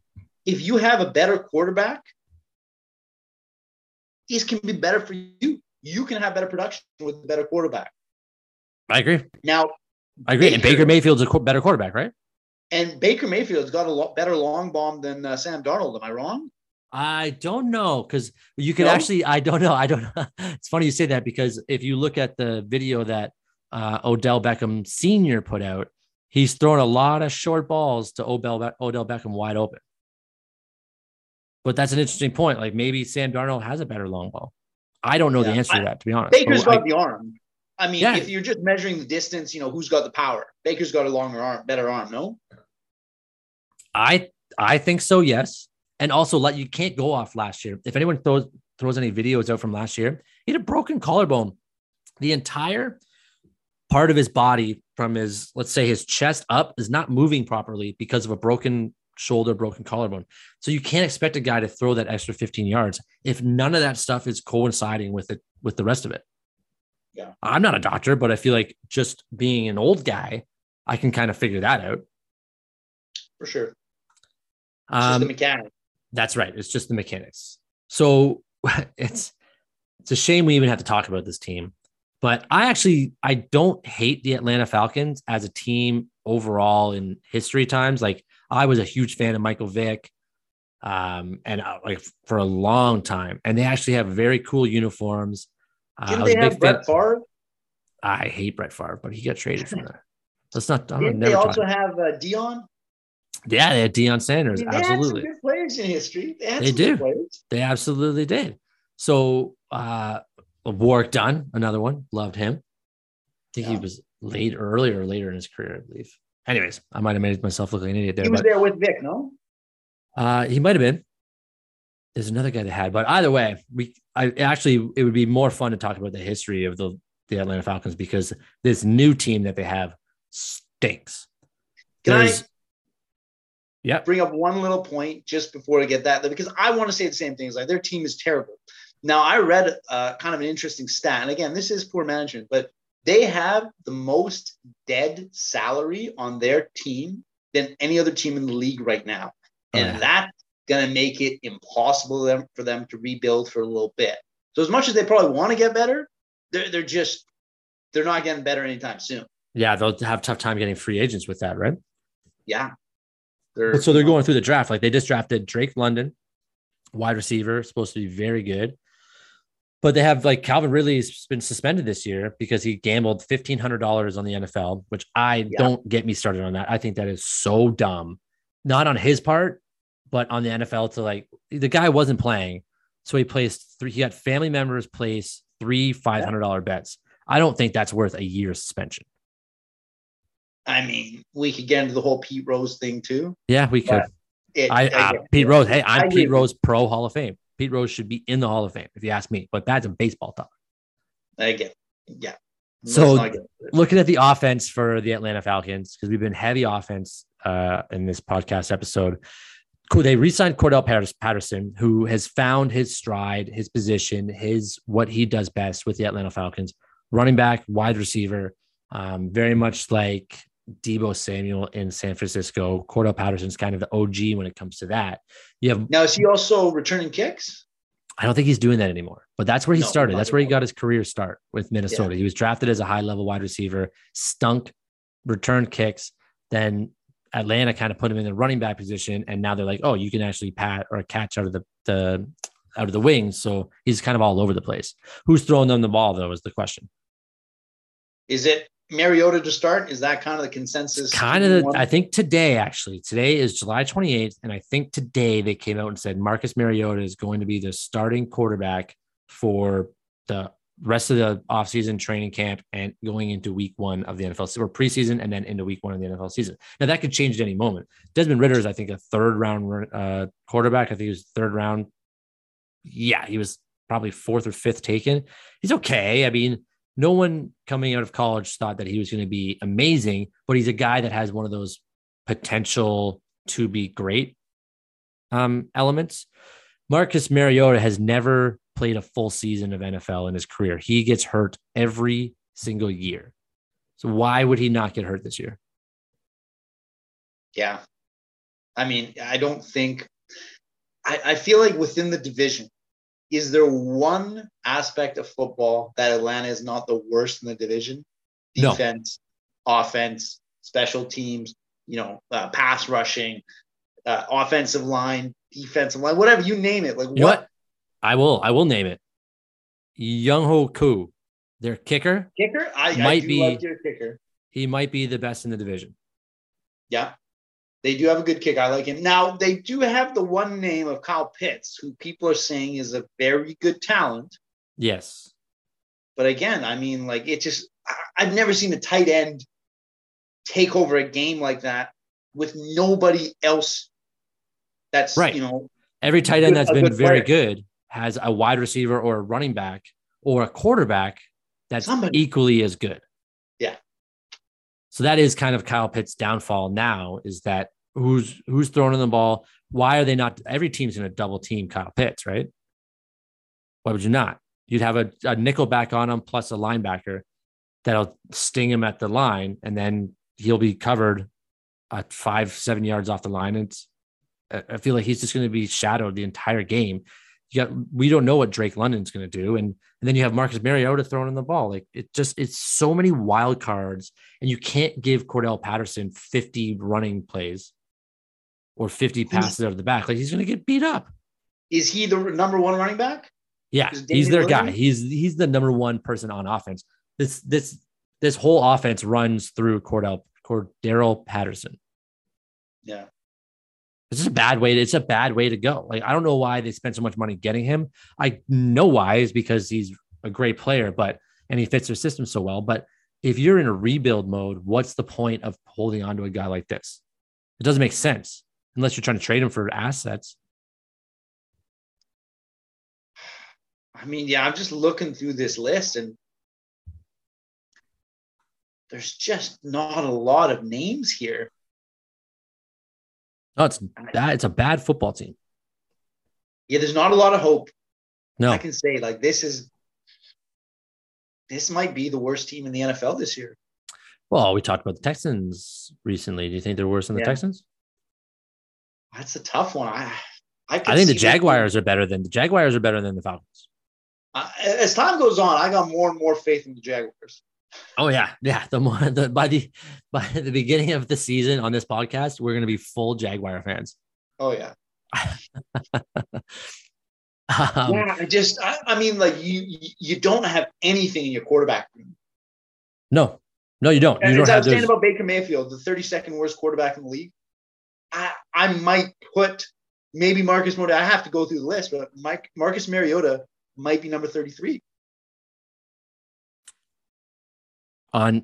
if you have a better quarterback, these can be better for you. You can have better production with a better quarterback. I agree. Now, I agree. Baker, and Baker Mayfield's a better quarterback, right? And Baker Mayfield's got a lot better long bomb than uh, Sam Darnold. Am I wrong? I don't know because you could no? actually. I don't know. [LAUGHS] I don't. know. it's funny you say that because if you look at the video that uh, Odell Beckham Senior put out, he's throwing a lot of short balls to Odell, Odell Beckham wide open. But that's an interesting point. Like maybe Sam Darnold has a better long ball. I don't know yeah. the answer I, to that, to be honest. Baker's oh, but got I, the arm. I mean, yeah. if you're just measuring the distance, you know, who's got the power? Baker's got a longer arm, better arm, no? I I think so, yes. And also, like you can't go off last year. If anyone throws throws any videos out from last year, he had a broken collarbone. The entire part of his body from his, let's say, his chest up is not moving properly because of a broken shoulder, broken collarbone. So you can't expect a guy to throw that extra 15 yards if none of that stuff is coinciding with it with the rest of it. Yeah. I'm not a doctor, but I feel like just being an old guy, I can kind of figure that out. For sure. Um, the mechanics. That's right. It's just the mechanics. So [LAUGHS] it's it's a shame we even have to talk about this team but I actually I don't hate the Atlanta Falcons as a team overall in history times. Like I was a huge fan of Michael Vick, um, and uh, like for a long time. And they actually have very cool uniforms. Uh, Didn't they have Brett Favre? I hate Brett Favre, but he got traded from there. Let's not. I'm Didn't they also have uh, Deion? Yeah, they had Deion Sanders. I mean, absolutely, good players in history. They, they do. They absolutely did. So uh, Warrick Dunn, another one, loved him. I think yeah. he was late earlier, later in his career, I believe. Anyways, I might have made myself look like an idiot there. He was but, there with Vick, no? Uh, he might have been. There's another guy that had, but either way, we I actually it would be more fun to talk about the history of the the Atlanta Falcons because this new team that they have stinks. Can There's, I yeah. bring up one little point just before I get that because I want to say the same thing. things. Like their team is terrible. Now, I read uh, kind of an interesting stat, and again, this is poor management, but they have the most dead salary on their team than any other team in the league right now, oh, and yeah. that's going to make it impossible for them to rebuild for a little bit. So, as much as they probably want to get better, they're they're just they're not getting better anytime soon. Yeah, they'll have tough time getting free agents with that, right? Yeah. They're, so they're going through the draft. Like they just drafted Drake London, wide receiver, supposed to be very good. But they have like Calvin Ridley's been suspended this year because he gambled fifteen hundred dollars on the NFL, which I yeah. don't get me started on that. I think that is so dumb. Not on his part, but on the NFL to like the guy wasn't playing, so he placed three. He had family members place three five hundred dollar bets. I don't think that's worth a year suspension. I mean, we could get into the whole Pete Rose thing too. Yeah, we could. It, I, uh, Pete Rose. Hey, I'm Pete Rose Pro Hall of Fame. Pete Rose should be in the Hall of Fame, if you ask me. But that's a baseball talk. I get, yeah. So looking at the offense for the Atlanta Falcons, because we've been heavy offense uh, in this podcast episode. They re-signed Cordarrelle Patterson, who has found his stride, his position, his what he does best with the Atlanta Falcons. Running back, wide receiver, um, very much like Deebo Samuel in San Francisco. Cordarrelle Patterson's kind of the OG when it comes to that. You have now is he also returning kicks? I don't think he's doing that anymore, but that's where he no, started. That's where he got his career start with Minnesota. Yeah. He was drafted as a high level wide receiver, stunk, returned kicks. Then Atlanta kind of put him in the running back position, and now they're like, oh, you can actually pat or catch out of the the out of the wings. So he's kind of all over the place. Who's throwing them the ball though is the question. Is it Mariota to start? Is that kind of the consensus? kind of the, I think today actually today is July 28th and I think today they came out and said Marcus Mariota is going to be the starting quarterback for the rest of the offseason training camp and going into week one of the NFL or preseason and then into week one of the NFL season. Now that could change at any moment. Desmond Ridder is, I think, a third round uh, quarterback. I think he was third round. Yeah, he was probably fourth or fifth taken. He's okay. I mean, no one coming out of college thought that he was going to be amazing, but he's a guy that has one of those potential to be great um, elements. Marcus Mariota has never played a full season of NFL in his career. He gets hurt every single year. So why would he not get hurt this year? Yeah. I mean, I don't think I, I feel like within the division, is there one aspect of football that Atlanta is not the worst in the division? Defense, no. offense, special teams, you know, uh, pass rushing, uh, offensive line, defensive line, whatever you name it. Like what? what? I will. I will name it. Younghoe Koo, their kicker. Kicker, I might I be like your kicker. He might be the best in the division. Yeah, they do have a good kick. I like him. Now they do have the one name of Kyle Pitts, who people are saying is a very good talent. Yes. But again, I mean, like it just I've never seen a tight end take over a game like that with nobody else that's right. you know every tight end that's been good very good has a wide receiver or a running back or a quarterback that's Somebody. equally as good. So that is kind of Kyle Pitt's downfall now is that who's who's throwing the ball? Why are they not? Every team's going to double team Kyle Pitts, right? Why would you not? You'd have a, a nickel back on him plus a linebacker that'll sting him at the line, and then he'll be covered at five, seven yards off the line. And I feel like he's just going to be shadowed the entire game you got we don't know what Drake London's going to do, and and then you have Marcus Mariota throwing in the ball. Like it just it's so many wild cards, and you can't give Cordell Patterson fifty running plays or fifty passes out of the back. Like he's going to get beat up. Is he the number one running back? Yeah, he's their guy. He's he's the number one person on offense. This this this whole offense runs through Cordell Cordarrelle Patterson. Yeah. It's is a bad way. To, it's a bad way to go. Like I don't know why they spent so much money getting him. I know why is because he's a great player, but and he fits their system so well. But if you're in a rebuild mode, what's the point of holding on to a guy like this? It doesn't make sense unless you're trying to trade him for assets. I mean, yeah, I'm just looking through this list and there's just not a lot of names here. No, it's that it's a bad football team. Yeah, there's not a lot of hope. No, I can say like this is this might be the worst team in the NFL this year. Well, we talked about the Texans recently. Do you think they're worse than the yeah. Texans? That's a tough one. I I, I think the Jaguars are better than the Jaguars are better than the Falcons. Uh, as time goes on, I got more and more faith in the Jaguars. Oh yeah, yeah. The more the by the by the beginning of the season on this podcast, we're gonna be full Jaguar fans. Oh yeah. [LAUGHS] um, yeah, I just I, I, mean, like you you don't have anything in your quarterback room. No, no, you don't. You don't have I was saying about Baker Mayfield, the 32nd worst quarterback in the league. I I might put maybe Marcus Mariota. I have to go through the list, but Mike Marcus Mariota might be number 33. On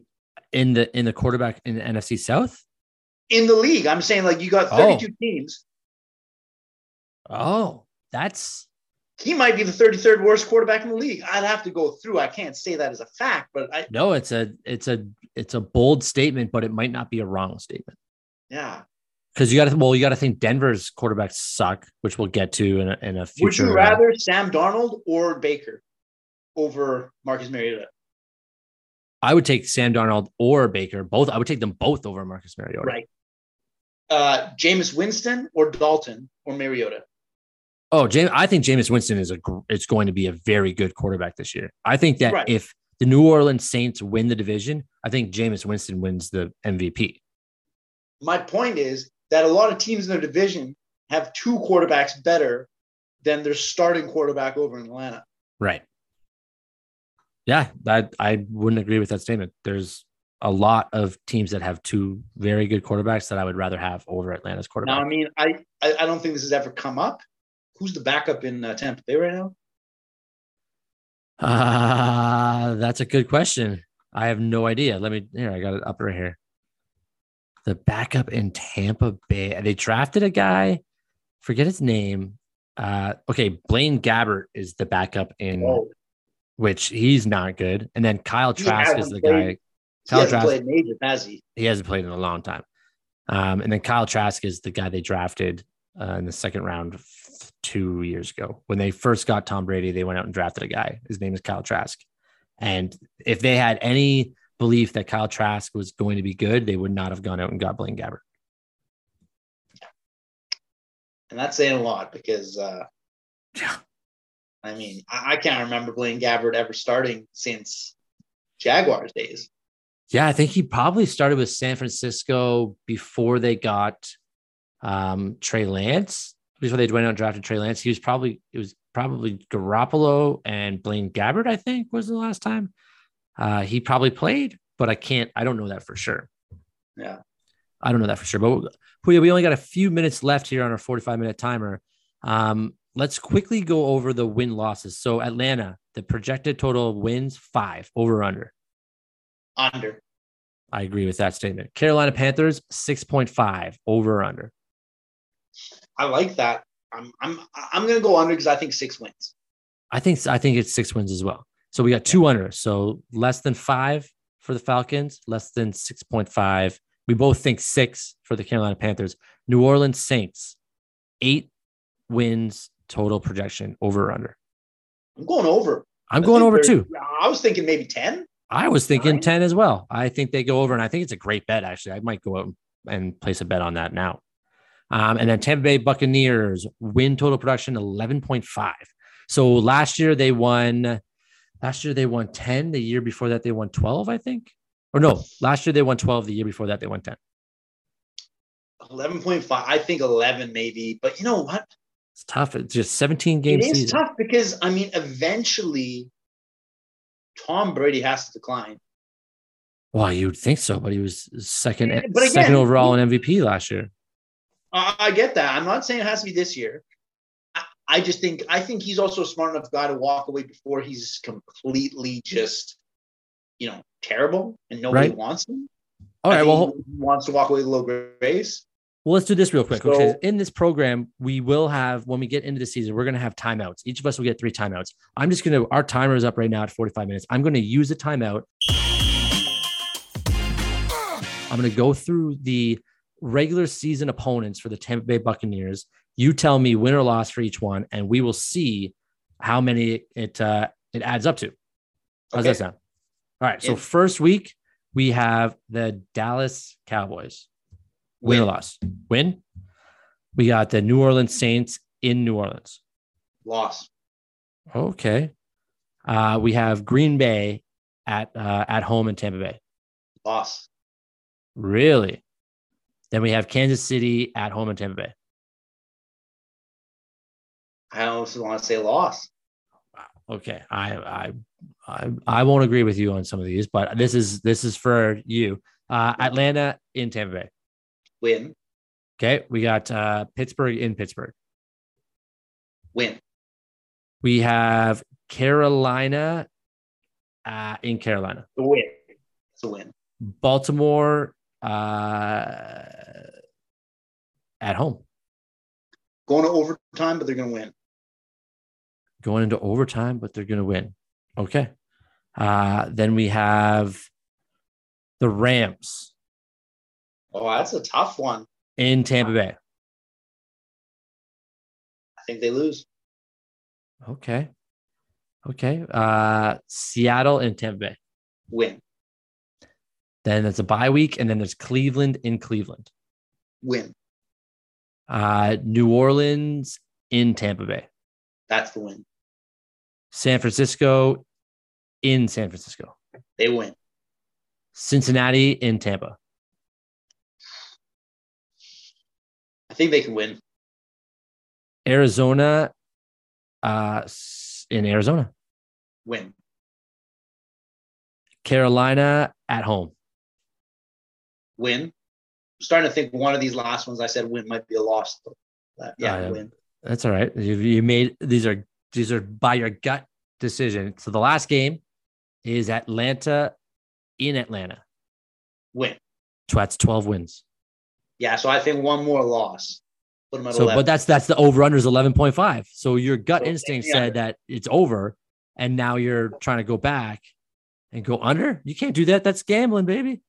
in the in the quarterback in the NFC South? In the league. I'm saying like you got 32 oh. teams. Oh, that's he might be the 33rd worst quarterback in the league. I'd have to go through. I can't say that as a fact, but I No, it's a it's a it's a bold statement, but it might not be a wrong statement. Yeah. Because you got to well, you got to think Denver's quarterbacks suck, which we'll get to in a, in a future. Would you rather uh, Sam Darnold or Baker over Marcus Mariota? I would take Sam Darnold or Baker. Both. I would take them both over Marcus Mariota. Right. Uh, Jameis Winston or Dalton or Mariota. Oh, Jameis, I think Jameis Winston is a it's going to be a very good quarterback this year. I think that right. if the New Orleans Saints win the division, I think Jameis Winston wins the MVP. My point is that a lot of teams in their division have two quarterbacks better than their starting quarterback over in Atlanta. Right. Yeah, that I wouldn't agree with that statement. There's a lot of teams that have two very good quarterbacks that I would rather have over Atlanta's quarterback. Now, I mean, I, I, I don't think this has ever come up. Who's the backup in uh, Tampa Bay right now? Uh, that's a good question. I have no idea. Let me here. I got it up right here. The backup in Tampa Bay. They drafted a guy. Forget his name. Uh, okay, Blaine Gabbert is the backup in, Oh, which he's not good. And then Kyle Trask is the played. guy. he Kyle hasn't Trask. played major, has he? He hasn't played in a long time. Um, and then Kyle Trask is the guy they drafted uh, in the second round f- two years ago. When they first got Tom Brady, they went out and drafted a guy. His name is Kyle Trask. And if they had any belief that Kyle Trask was going to be good, they would not have gone out and got Blaine Gabbert. And that's saying a lot because, uh, Yeah. I mean, I, I can't remember Blaine Gabbert ever starting since Jaguars days. Yeah, I think he probably started with San Francisco before they got um, Trey Lance. Before they went out and drafted Trey Lance, he was probably it was probably Garoppolo and Blaine Gabbert. I think was the last time uh, he probably played, but I can't. I don't know that for sure. Yeah. I don't know that for sure. But Poya, we only got a few minutes left here on our 45 minute timer. Um, let's quickly go over the win losses. So Atlanta, the projected total of wins five over under. Under. I agree with that statement. Carolina Panthers, 6.5 over under. I like that. I'm I'm I'm gonna go under because I think six wins. I think I think it's six wins as well. So we got two under. So less than five for the Falcons, less than 6.5. We both think six for the Carolina Panthers. New Orleans Saints, eight wins total projection over or under. I'm going over. I'm I going over too. I was thinking maybe 10. I was thinking Nine? 10 as well. I think they go over, and I think it's a great bet, actually. I might go out and place a bet on that now. Um, and then Tampa Bay Buccaneers win total production 11.5. So last year they won, last year they won 10. The year before that they won 12, I think. Or no, last year they won 12. The year before that they won 10. 11.5. I think 11 maybe. But you know what? It's tough. It's just 17 games. It is season. tough because I mean, eventually Tom Brady has to decline. Well, you'd think so, but he was second, Yeah, again, second overall in MVP last year. I, get that. I'm not saying it has to be this year. I, I just think I think he's also a smart enough guy to walk away before he's completely just, you know, terrible and nobody Right. wants him. All right. Well, he wants to walk away with a low grace. Well, let's do this real quick. So- okay. In this program, we will have, when we get into the season, we're going to have timeouts. Each of us will get three timeouts. I'm just going to, our timer is up right now at 45 minutes. I'm going to use a timeout. I'm going to go through the regular season opponents for the Tampa Bay Buccaneers. You tell me win or loss for each one, and we will see how many it uh, it adds up to. How's Okay. that sound? All right. So Yeah. first week we have the Dallas Cowboys. Win or loss? Win. We got the New Orleans Saints in New Orleans. Loss. Okay. Uh, we have Green Bay at uh, at home in Tampa Bay. Loss. Really? Then we have Kansas City at home in Tampa Bay. I also want to say loss. Okay. I I I, I won't agree with you on some of these, but this is this is for you. Uh, Atlanta in Tampa Bay. Win. Okay. We got uh, Pittsburgh in Pittsburgh. Win. We have Carolina uh, in Carolina. The win. It's a win. Baltimore uh, at home. Going to overtime, but they're going to win. Going into overtime, but they're going to win. Okay. Uh, then we have the Rams Oh, that's a tough one. in Tampa Bay. I think they lose. Okay. Okay. Uh, Seattle in Tampa Bay. Win. Then it's a bye week, and then there's Cleveland in Cleveland. Win. Uh, New Orleans in Tampa Bay. That's the win. San Francisco in San Francisco. They win. Cincinnati in Tampa. I think they can win. Arizona uh, in Arizona. Win. Carolina at home. win. I'm starting to think one of these last ones I said win might be a loss. But yeah, Uh, win. That's all right. You, you made these are these are by your gut decision. So the last game is Atlanta in Atlanta. Win. So that's 12 wins. Yeah, so I think one more loss. Put them at So, 11. but that's that's the over under is 11.5. So your gut So, instinct yeah. said that it's over, and now you're trying to go back and go under. You can't do that. That's gambling, baby.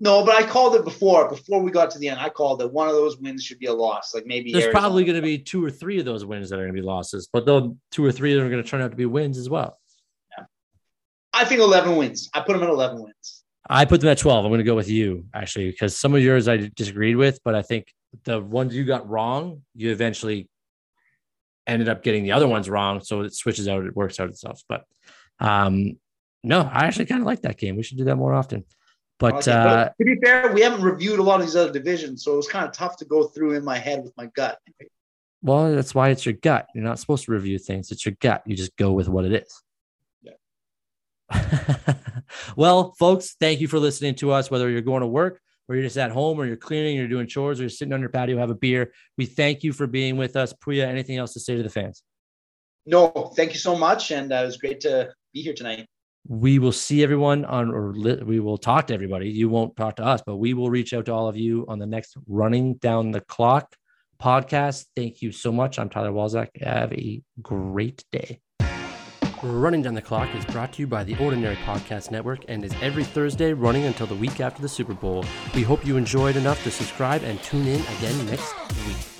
no, but I called it before. Before we got to the end, I called it one of those wins should be a loss. Like maybe There's Arizona. probably going to be two or three of those wins that are going to be losses, but those two or three that are going to turn out to be wins as well. I think 11 wins. I put them at 11 wins. I put them at 12. I'm going to go with you actually, because some of yours I disagreed with, but I think the ones you got wrong, you eventually ended up getting the other ones wrong. So it switches out, it works out itself. But um, no, I actually kind of like that game. We should do that more often. But Okay, uh, to be fair, we haven't reviewed a lot of these other divisions, so it was kind of tough to go through in my head with my gut. well, that's why it's your gut. You're not supposed to review things. It's your gut. You just go with what it is. [LAUGHS] well, folks, thank you for listening to us. Whether you're going to work or you're just at home or you're cleaning, you're doing chores, or you're sitting on your patio, have a beer. We thank you for being with us. Poya, anything else to say to the fans? No, thank you so much, and uh, it was great to be here tonight. We will see everyone on, or li- we will talk to everybody. You won't talk to us, but we will reach out to all of you on the next Running Down the Clock podcast. Thank you so much. I'm Tyler Walzak. Have a great day. Running Down the Clock is brought to you by the Ordinary Podcast Network and is every Thursday running until the week after the Super Bowl. We hope you enjoyed enough to subscribe and tune in again next week.